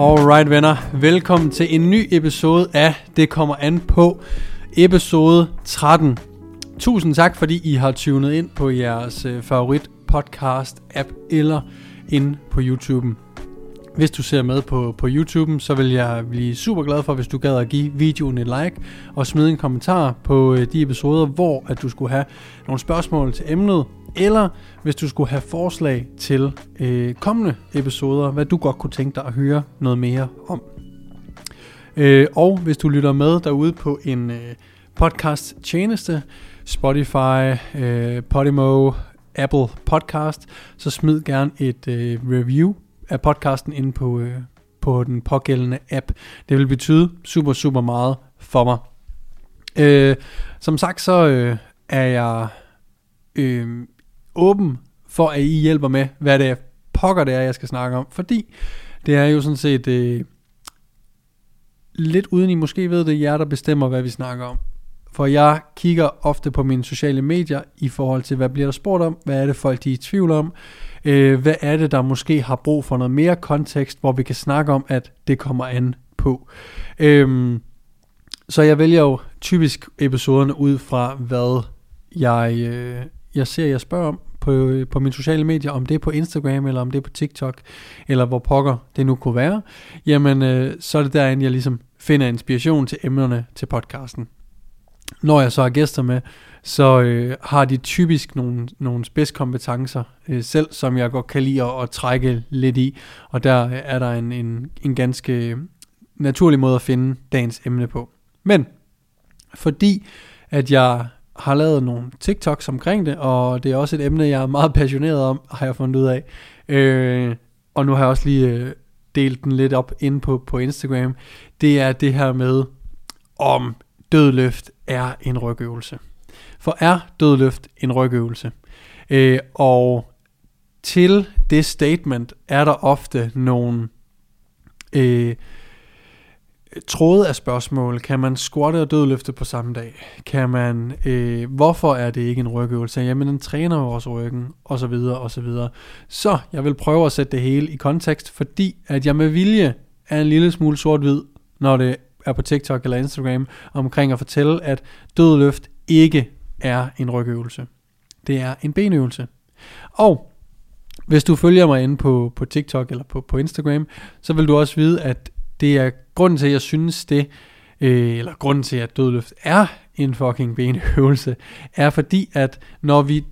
Alright venner, velkommen til en ny episode af Det kommer an på episode 13. Tusind tak fordi I har tunet ind på jeres øh, favorit podcast app eller ind på YouTube'en. Hvis du ser med på, på YouTube, så vil jeg blive super glad for, hvis du gad at give videoen et like og smide en kommentar på øh, de episoder, hvor at du skulle have nogle spørgsmål til emnet, eller hvis du skulle have forslag til øh, kommende episoder, hvad du godt kunne tænke dig at høre noget mere om. Øh, og hvis du lytter med derude på en øh, podcast tjeneste, Spotify, øh, Podimo, Apple Podcast, så smid gerne et øh, review af podcasten inde på, øh, på den pågældende app. Det vil betyde super, super meget for mig. Øh, som sagt, så øh, er jeg øh, åben for, at I hjælper med, hvad det er pokker det er, jeg skal snakke om. Fordi det er jo sådan set øh, lidt uden I måske ved det, jer der bestemmer, hvad vi snakker om. For jeg kigger ofte på mine sociale medier i forhold til, hvad bliver der spurgt om, hvad er det folk de er i tvivl om, øh, hvad er det der måske har brug for noget mere kontekst, hvor vi kan snakke om, at det kommer an på. Øhm, så jeg vælger jo typisk episoderne ud fra, hvad jeg, øh, jeg ser, jeg spørger om på, øh, på mine sociale medier, om det er på Instagram, eller om det er på TikTok, eller hvor pokker det nu kunne være, jamen øh, så er det derinde, jeg ligesom finder inspiration til emnerne til podcasten. Når jeg så har gæster med, så øh, har de typisk nogle, nogle spidskompetencer øh, selv, som jeg godt kan lide at, at trække lidt i, og der øh, er der en, en, en ganske øh, naturlig måde at finde dagens emne på. Men fordi at jeg har lavet nogle TikToks omkring det, og det er også et emne, jeg er meget passioneret om, har jeg fundet ud af. Øh, og nu har jeg også lige øh, delt den lidt op ind på, på Instagram. Det er det her med, om dødløft er en rygøvelse. For er dødløft en rygøvelse? Øh, og til det statement er der ofte nogle øh, tråde af spørgsmål. Kan man squatte og dødløfte på samme dag? Kan man, øh, hvorfor er det ikke en rygøvelse? Jamen den træner jo også ryggen, og så videre, og så videre. Så jeg vil prøve at sætte det hele i kontekst, fordi at jeg med vilje er en lille smule sort-hvid, når det er på TikTok eller Instagram, omkring at fortælle, at dødløft ikke er en rygøvelse. Det er en benøvelse. Og hvis du følger mig inde på, på TikTok eller på, på Instagram, så vil du også vide, at det er grunden til, at jeg synes det, øh, eller grunden til, at dødløft er en fucking benøvelse, er fordi, at når vi,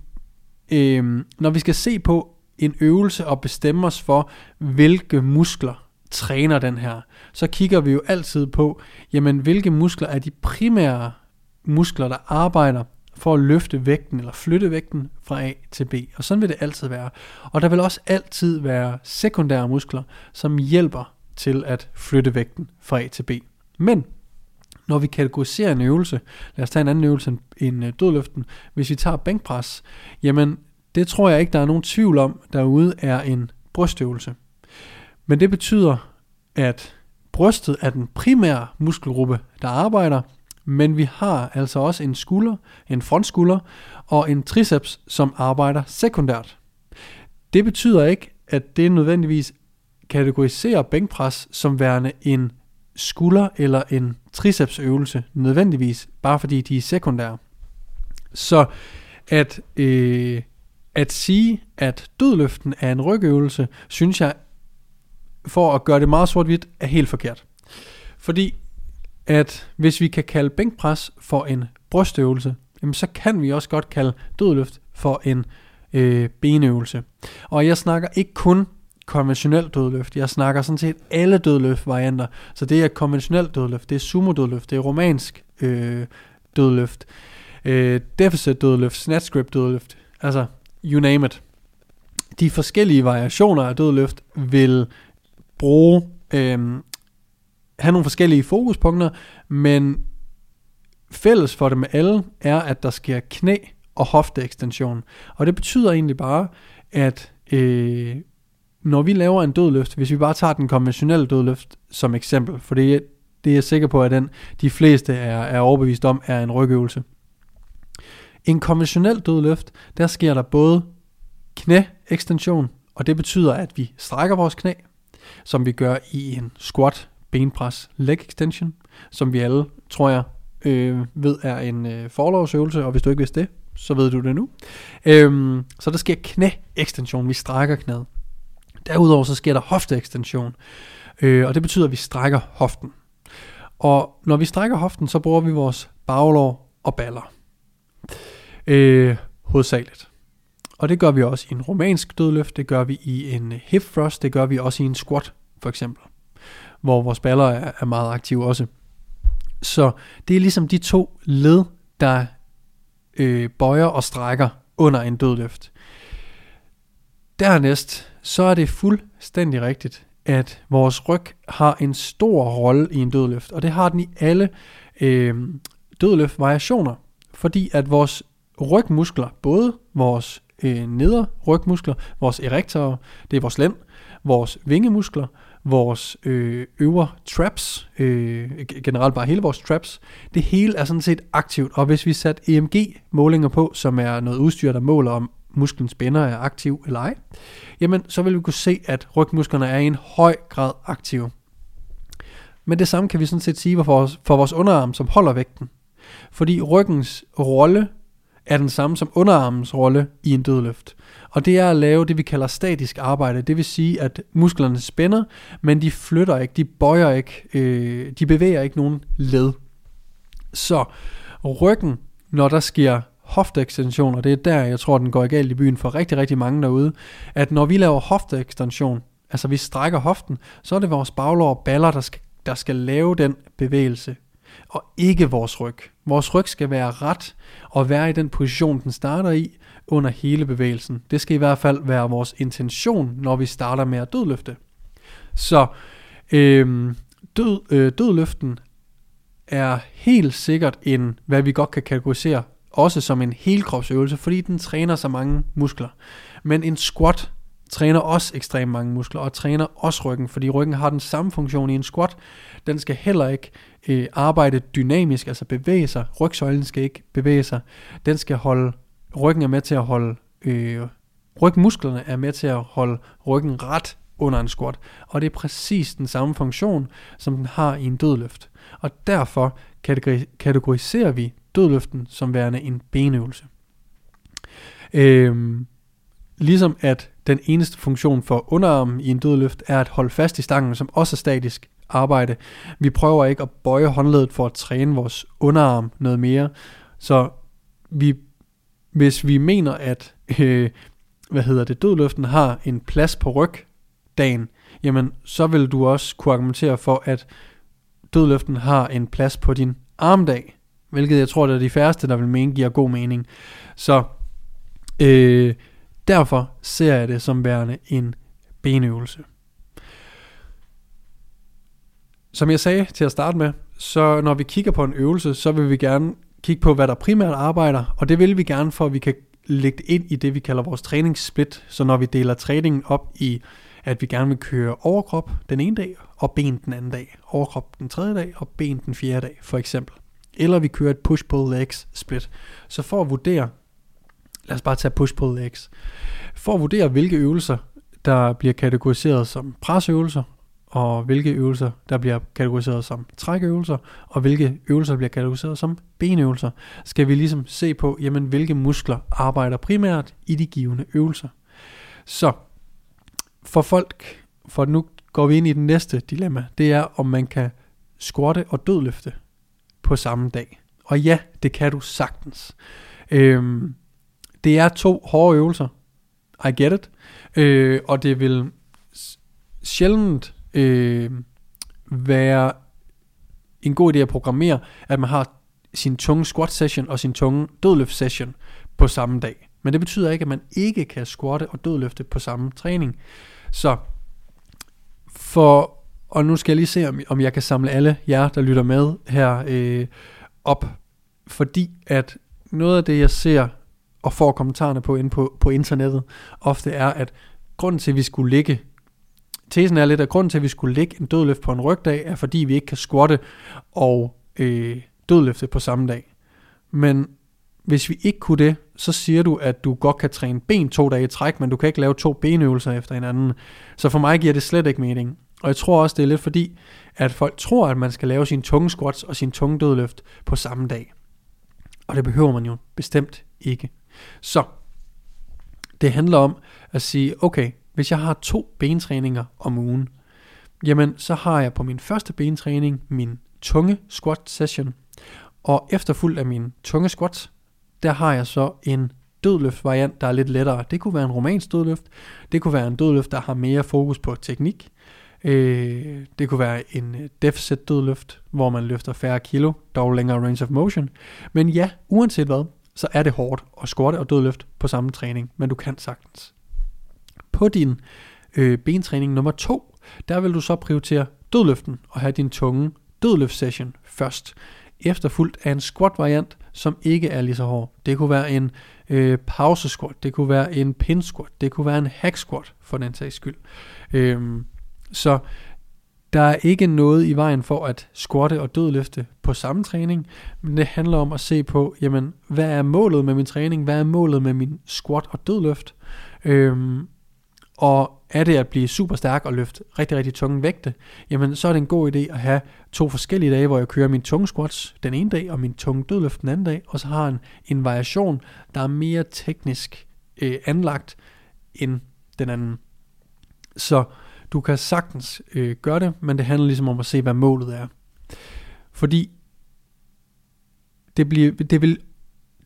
øh, når vi skal se på en øvelse og bestemme os for, hvilke muskler træner den her, så kigger vi jo altid på, jamen hvilke muskler er de primære muskler, der arbejder for at løfte vægten eller flytte vægten fra A til B. Og sådan vil det altid være. Og der vil også altid være sekundære muskler, som hjælper til at flytte vægten fra A til B. Men når vi kategoriserer en øvelse, lad os tage en anden øvelse end øh, dødløften, hvis vi tager bænkpres, jamen det tror jeg ikke, der er nogen tvivl om derude er en brystøvelse. Men det betyder, at brystet er den primære muskelgruppe, der arbejder, men vi har altså også en skulder, en frontskulder og en triceps, som arbejder sekundært. Det betyder ikke, at det nødvendigvis kategoriserer bænkpres som værende en skulder- eller en tricepsøvelse nødvendigvis, bare fordi de er sekundære. Så at, øh, at sige, at dødløften er en rygøvelse, synes jeg, for at gøre det meget sort-hvidt, er helt forkert. Fordi at hvis vi kan kalde bænkpres for en brystøvelse, jamen så kan vi også godt kalde dødløft for en øh, benøvelse. Og jeg snakker ikke kun konventionel dødløft. Jeg snakker sådan set alle dødløft-varianter. Så det er konventionel dødløft, det er sumo dødløft, det er romansk øh, dødløft, øh, deficit dødløft, snatch grip dødløft, altså you name it. De forskellige variationer af dødløft vil bruge, øh, have nogle forskellige fokuspunkter, men fælles for dem alle er, at der sker knæ og hofteekstension. Og det betyder egentlig bare, at øh, når vi laver en dødløft, hvis vi bare tager den konventionelle dødløft som eksempel, for det, det er jeg sikker på, at den de fleste er, er overbevist om, er en rygøvelse. En konventionel dødløft, der sker der både knæekstension, og det betyder, at vi strækker vores knæ, som vi gør i en squat, benpres, leg extension, som vi alle, tror jeg, øh, ved er en øh, forlovsøvelse, og hvis du ikke vidste det, så ved du det nu. Øhm, så der sker knæ-ekstension, vi strækker knæet. Derudover så sker der hofteekstension, øh, og det betyder, at vi strækker hoften. Og når vi strækker hoften, så bruger vi vores baglår og baller. Øh, hovedsageligt. Og det gør vi også i en romansk dødløft, det gør vi i en hip thrust, det gør vi også i en squat for eksempel, hvor vores baller er, er meget aktive også. Så det er ligesom de to led, der øh, bøjer og strækker under en dødløft. Dernæst, så er det fuldstændig rigtigt, at vores ryg har en stor rolle i en dødløft, og det har den i alle øh, dødløft-variationer, fordi at vores rygmuskler, både vores øh, neder rygmuskler, vores erektorer, det er vores lænd, vores vingemuskler, vores øh, øvre traps, øh, generelt bare hele vores traps, det hele er sådan set aktivt, og hvis vi sat EMG-målinger på, som er noget udstyr, der måler om musklen spænder er aktiv eller ej, jamen så vil vi kunne se, at rygmusklerne er i en høj grad aktive. Men det samme kan vi sådan set sige for vores, for vores underarm, som holder vægten. Fordi ryggens rolle er den samme som underarmens rolle i en dødløft. Og det er at lave det, vi kalder statisk arbejde. Det vil sige, at musklerne spænder, men de flytter ikke, de bøjer ikke, øh, de bevæger ikke nogen led. Så ryggen, når der sker hofteekstension, og det er der, jeg tror, den går galt i byen for rigtig, rigtig mange derude, at når vi laver hofteekstension, altså vi strækker hoften, så er det vores baglår og baller, der skal, der skal lave den bevægelse, og ikke vores ryg. Vores ryg skal være ret og være i den position, den starter i under hele bevægelsen. Det skal i hvert fald være vores intention, når vi starter med at dødløfte. Så øh, død, øh, dødløften er helt sikkert en, hvad vi godt kan kategorisere også som en helkropsøvelse, fordi den træner så mange muskler. Men en squat træner også ekstremt mange muskler, og træner også ryggen, fordi ryggen har den samme funktion i en squat. Den skal heller ikke øh, arbejde dynamisk, altså bevæge sig. Rygsøjlen skal ikke bevæge sig. Den skal holde, ryggen er med til at holde, øh, rygmusklerne er med til at holde ryggen ret under en squat. Og det er præcis den samme funktion, som den har i en dødløft. Og derfor kategoriserer vi dødløften som værende en benøvelse. Øhm, ligesom at den eneste funktion for underarmen i en dødløft er at holde fast i stangen, som også er statisk arbejde. Vi prøver ikke at bøje håndledet for at træne vores underarm noget mere. Så vi, hvis vi mener, at øh, hvad hedder det, dødløften har en plads på rygdagen, jamen så vil du også kunne argumentere for, at dødløften har en plads på din armdag hvilket jeg tror, det er de færreste, der vil mene giver god mening. Så øh, derfor ser jeg det som værende en benøvelse. Som jeg sagde til at starte med, så når vi kigger på en øvelse, så vil vi gerne kigge på, hvad der primært arbejder, og det vil vi gerne, for at vi kan lægge det ind i det, vi kalder vores træningssplit. Så når vi deler træningen op i, at vi gerne vil køre overkrop den ene dag, og ben den anden dag, overkrop den tredje dag, og ben den fjerde dag, for eksempel eller vi kører et push-pull legs split. Så for at vurdere, lad os bare tage push-pull legs, for at vurdere, hvilke øvelser, der bliver kategoriseret som presøvelser, og hvilke øvelser, der bliver kategoriseret som trækøvelser, og hvilke øvelser, der bliver kategoriseret som benøvelser, skal vi ligesom se på, jamen, hvilke muskler arbejder primært i de givende øvelser. Så for folk, for nu går vi ind i den næste dilemma, det er, om man kan squatte og dødløfte på samme dag. Og ja, det kan du sagtens. Øhm, det er to hårde øvelser. I get it. Øh, og det vil sjældent øh, være en god idé at programmere, at man har sin tunge squat session og sin tunge dødløft session på samme dag. Men det betyder ikke, at man ikke kan squatte og dødløfte på samme træning. Så for og nu skal jeg lige se, om, om jeg kan samle alle jer, der lytter med her øh, op. Fordi at noget af det, jeg ser og får kommentarerne på ind på, på internettet, ofte er, at grunden til, at vi skulle ligge, tesen er lidt, at grunden til, at vi skulle ligge en dødløft på en rygdag, er fordi vi ikke kan squatte og øh, dødløfte på samme dag. Men hvis vi ikke kunne det, så siger du, at du godt kan træne ben to dage i træk, men du kan ikke lave to benøvelser efter hinanden. Så for mig giver det slet ikke mening. Og jeg tror også, det er lidt fordi, at folk tror, at man skal lave sine tunge squats og sin tunge dødløft på samme dag. Og det behøver man jo bestemt ikke. Så det handler om at sige, okay, hvis jeg har to bentræninger om ugen, jamen så har jeg på min første bentræning min tunge squat session, og efterfulgt af min tunge squat, der har jeg så en dødløft variant, der er lidt lettere. Det kunne være en romansk dødløft, det kunne være en dødløft, der har mere fokus på teknik, øh, det kunne være en øh, deficit dødløft, hvor man løfter færre kilo, dog længere range of motion. Men ja, uanset hvad, så er det hårdt at squatte og dødløft på samme træning, men du kan sagtens. På din øh, bentræning nummer to, der vil du så prioritere dødløften og have din tunge dødløftsession først, efterfulgt af en squat variant, som ikke er lige så hård. Det kunne være en øh, pause squat, det kunne være en pin squat, det kunne være en hack squat for den sags skyld. Øhm, så der er ikke noget i vejen for at squatte og dødløfte på samme træning, men det handler om at se på, jamen, hvad er målet med min træning, hvad er målet med min squat og dødløft, øhm, og er det at blive super stærk og løfte rigtig, rigtig tunge vægte, jamen så er det en god idé at have to forskellige dage, hvor jeg kører min tunge squats den ene dag, og min tunge dødløft den anden dag, og så har en, en variation, der er mere teknisk øh, anlagt end den anden. Så du kan sagtens øh, gøre det, men det handler ligesom om at se, hvad målet er. Fordi det, bliver, det, vil,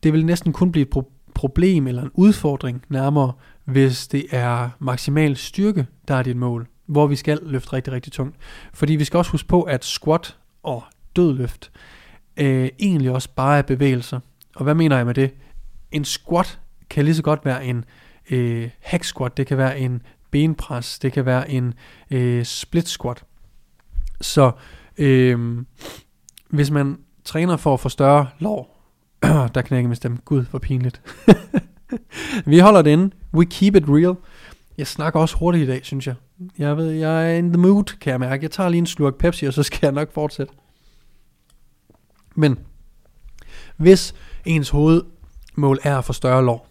det vil næsten kun blive et pro- problem eller en udfordring nærmere, hvis det er maksimal styrke, der er dit mål, hvor vi skal løfte rigtig, rigtig tungt. Fordi vi skal også huske på, at squat og dødløft øh, egentlig også bare er bevægelser. Og hvad mener jeg med det? En squat kan lige så godt være en øh, hack squat, det kan være en benpres, det kan være en øh, split squat. Så øh, hvis man træner for at få større lår, der knækker min stemme, gud hvor pinligt. Vi holder det inde, we keep it real. Jeg snakker også hurtigt i dag, synes jeg. Jeg ved, jeg er in the mood, kan jeg mærke. Jeg tager lige en slurk Pepsi, og så skal jeg nok fortsætte. Men hvis ens hovedmål er at få større lår,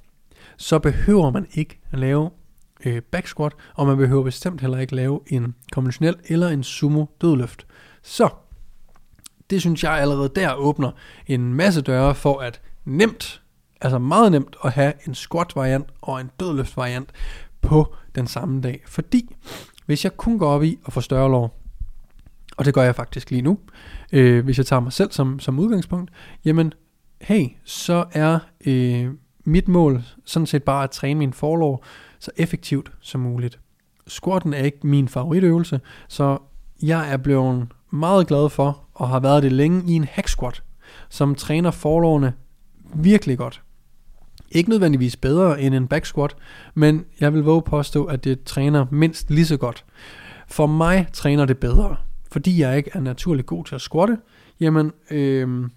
så behøver man ikke at lave øh, back squat, og man behøver bestemt heller ikke lave en konventionel eller en sumo dødløft. Så det synes jeg allerede der åbner en masse døre for at nemt, altså meget nemt at have en squat variant og en dødløft variant på den samme dag. Fordi hvis jeg kun går op i at få større lår, og det gør jeg faktisk lige nu, øh, hvis jeg tager mig selv som, som udgangspunkt, jamen hey, så er øh, mit mål sådan set bare at træne min forlår så effektivt som muligt. Squatten er ikke min favoritøvelse, så jeg er blevet meget glad for, og har været det længe i en hack squat, som træner forlårene virkelig godt. Ikke nødvendigvis bedre end en back squat, men jeg vil våge påstå, at det træner mindst lige så godt. For mig træner det bedre, fordi jeg ikke er naturligt god til at squatte, jamen øh,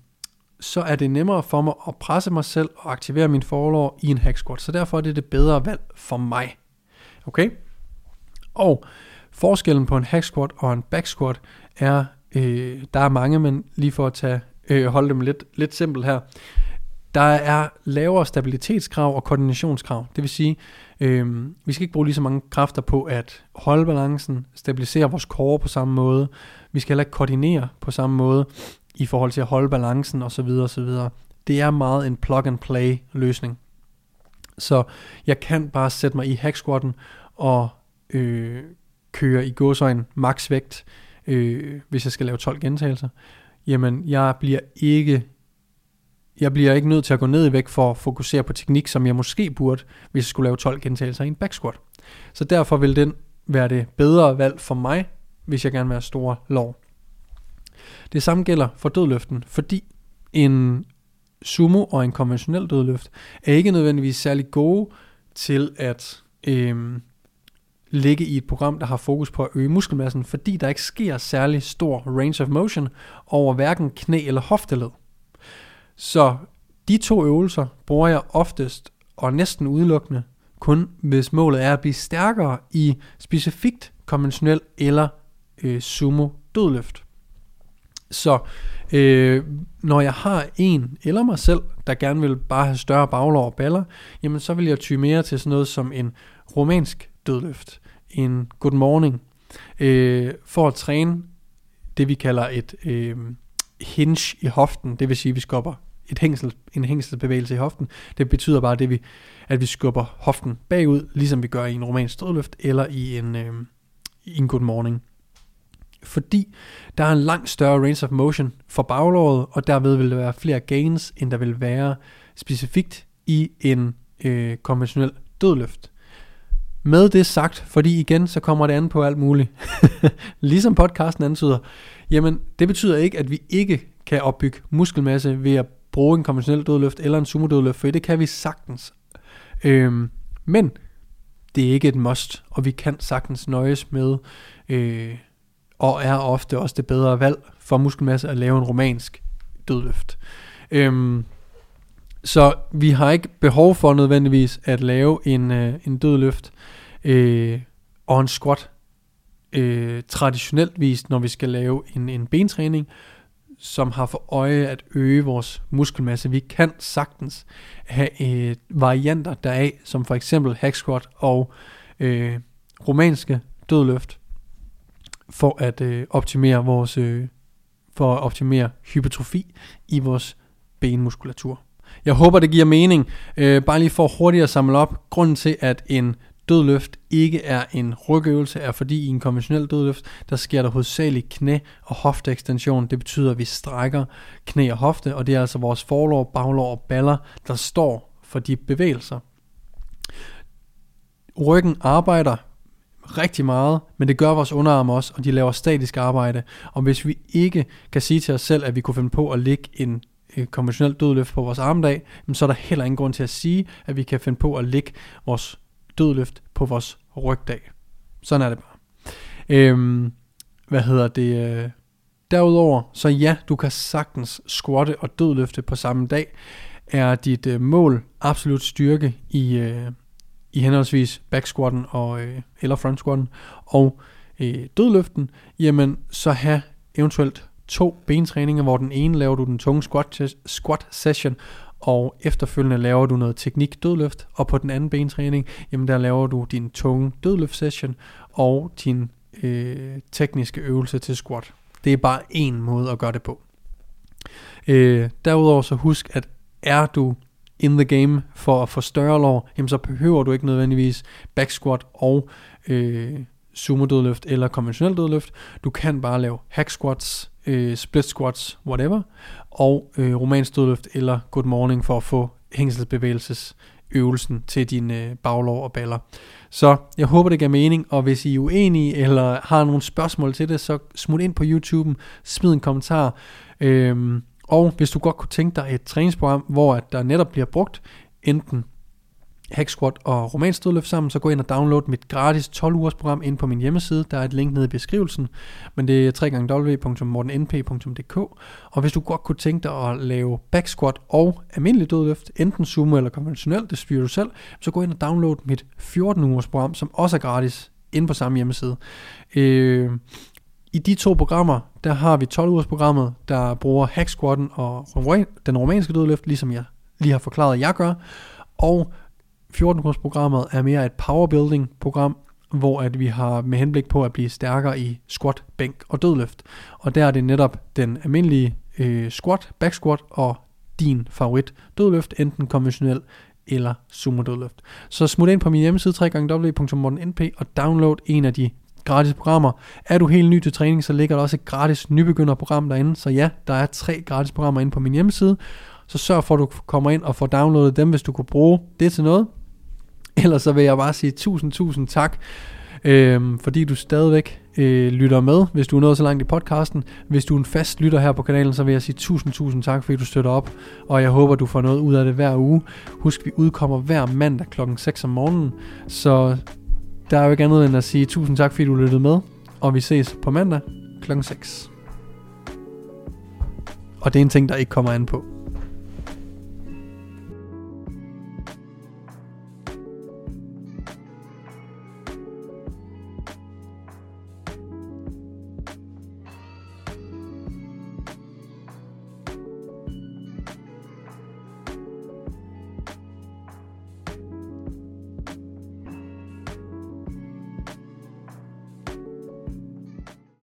så er det nemmere for mig at presse mig selv og aktivere min forlår i en hack squat. Så derfor er det det bedre valg for mig. Okay? Og forskellen på en hack squat og en back squat er, øh, der er mange, men lige for at tage, øh, holde dem lidt, lidt simpelt her. Der er lavere stabilitetskrav og koordinationskrav. Det vil sige, øh, vi skal ikke bruge lige så mange kræfter på at holde balancen, stabilisere vores core på samme måde. Vi skal heller ikke koordinere på samme måde i forhold til at holde balancen osv. osv. Det er meget en plug and play løsning. Så jeg kan bare sætte mig i hack squatten og øh, køre i gåsøjne max vægt, øh, hvis jeg skal lave 12 gentagelser. Jamen, jeg bliver ikke jeg bliver ikke nødt til at gå ned i vægt for at fokusere på teknik, som jeg måske burde, hvis jeg skulle lave 12 gentagelser i en back squat. Så derfor vil den være det bedre valg for mig, hvis jeg gerne vil have store lov. Det samme gælder for dødløften, fordi en sumo og en konventionel dødløft er ikke nødvendigvis særlig gode til at øh, ligge i et program, der har fokus på at øge muskelmassen, fordi der ikke sker særlig stor range of motion over hverken knæ eller hofteled. Så de to øvelser bruger jeg oftest og næsten udelukkende kun hvis målet er at blive stærkere i specifikt konventionel eller øh, sumo dødløft. Så Øh, når jeg har en eller mig selv, der gerne vil bare have større baglår og baller, jamen så vil jeg ty mere til sådan noget som en romansk dødløft, en good morning, øh, for at træne det vi kalder et øh, hinge i hoften, det vil sige at vi skubber et hængsel, en hængselsbevægelse i hoften. Det betyder bare, det vi, at vi skubber hoften bagud, ligesom vi gør i en romansk stødløft eller i en, øh, i en good morning fordi der er en langt større range of motion for baglåret, og derved vil der være flere gains, end der vil være specifikt i en øh, konventionel dødløft. Med det sagt, fordi igen, så kommer det an på alt muligt. ligesom podcasten antyder, jamen det betyder ikke, at vi ikke kan opbygge muskelmasse ved at bruge en konventionel dødløft eller en sumo dødløft, for det kan vi sagtens. Øhm, men det er ikke et must, og vi kan sagtens nøjes med øh, og er ofte også det bedre valg for muskelmasse at lave en romansk dødløft. Øhm, så vi har ikke behov for nødvendigvis at lave en, øh, en dødløft øh, og en squat øh, traditionelt vist, når vi skal lave en, en bentræning, som har for øje at øge vores muskelmasse. Vi kan sagtens have øh, varianter deraf, som for eksempel hack squat og øh, romanske dødløft, for at øh, optimere vores øh, for at optimere hypertrofi i vores benmuskulatur. Jeg håber, det giver mening. Øh, bare lige for hurtigt at samle op. Grunden til, at en dødløft ikke er en rygøvelse, er fordi i en konventionel dødløft, der sker der hovedsageligt knæ- og hofteekstension. Det betyder, at vi strækker knæ og hofte, og det er altså vores forlår, baglår og baller, der står for de bevægelser. Ryggen arbejder rigtig meget, men det gør vores underarm også, og de laver statisk arbejde. Og hvis vi ikke kan sige til os selv, at vi kunne finde på at lægge en øh, konventionel dødløft på vores armdag, så er der heller ingen grund til at sige, at vi kan finde på at lægge vores dødløft på vores rygdag. Sådan er det bare. Øhm, hvad hedder det? Øh, derudover, så ja, du kan sagtens squatte og dødløfte på samme dag. Er dit øh, mål absolut styrke i, øh, i henholdsvis back squatten og, øh, eller front squatten og øh, dødløften, jamen så have eventuelt to bentræninger, hvor den ene laver du den tunge squat, squat session, og efterfølgende laver du noget teknik dødløft, og på den anden bentræning, jamen der laver du din tunge dødløft session og din øh, tekniske øvelse til squat. Det er bare en måde at gøre det på. Øh, derudover så husk, at er du in the game for at få større lår, jamen så behøver du ikke nødvendigvis back squat og øh, sumo dødløft eller konventionel dødløft. Du kan bare lave hack squats, øh, split squats, whatever, og øh, romansk dødløft eller good morning for at få hængselsbevægelsesøvelsen til dine øh, baglår og baller. Så jeg håber, det giver mening, og hvis I er uenige eller har nogle spørgsmål til det, så smut ind på YouTube, smid en kommentar. Øh, og hvis du godt kunne tænke dig et træningsprogram, hvor at der netop bliver brugt enten hack squat og romansk dødløft sammen, så gå ind og download mit gratis 12 ugers program ind på min hjemmeside. Der er et link nede i beskrivelsen, men det er www.mortennp.dk. Og hvis du godt kunne tænke dig at lave back squat og almindelig dødløft, enten sumo eller konventionelt, det styrer du selv, så gå ind og download mit 14 ugers program, som også er gratis, inde på samme hjemmeside. Øh, i de to programmer, der har vi 12 ugers programmet, der bruger hack squatten og den romanske dødløft, ligesom jeg lige har forklaret, at jeg gør. Og 14 ugers programmet er mere et powerbuilding program, hvor at vi har med henblik på at blive stærkere i squat, bænk og dødløft. Og der er det netop den almindelige øh, squat, back squat og din favorit dødløft, enten konventionel eller sumo dødløft. Så smut ind på min hjemmeside www.mortennp og download en af de gratis programmer. Er du helt ny til træning, så ligger der også et gratis nybegynderprogram derinde. Så ja, der er tre gratis programmer inde på min hjemmeside. Så sørg for, at du kommer ind og får downloadet dem, hvis du kunne bruge det til noget. Ellers så vil jeg bare sige tusind, tusind tak, øh, fordi du stadigvæk øh, lytter med, hvis du er nået så langt i podcasten. Hvis du er en fast lytter her på kanalen, så vil jeg sige tusind, tusind tak, fordi du støtter op. Og jeg håber, du får noget ud af det hver uge. Husk, vi udkommer hver mandag kl. 6 om morgenen. Så der er jo ikke andet end at sige tusind tak, fordi du lyttede med, og vi ses på mandag kl. 6. Og det er en ting, der ikke kommer an på.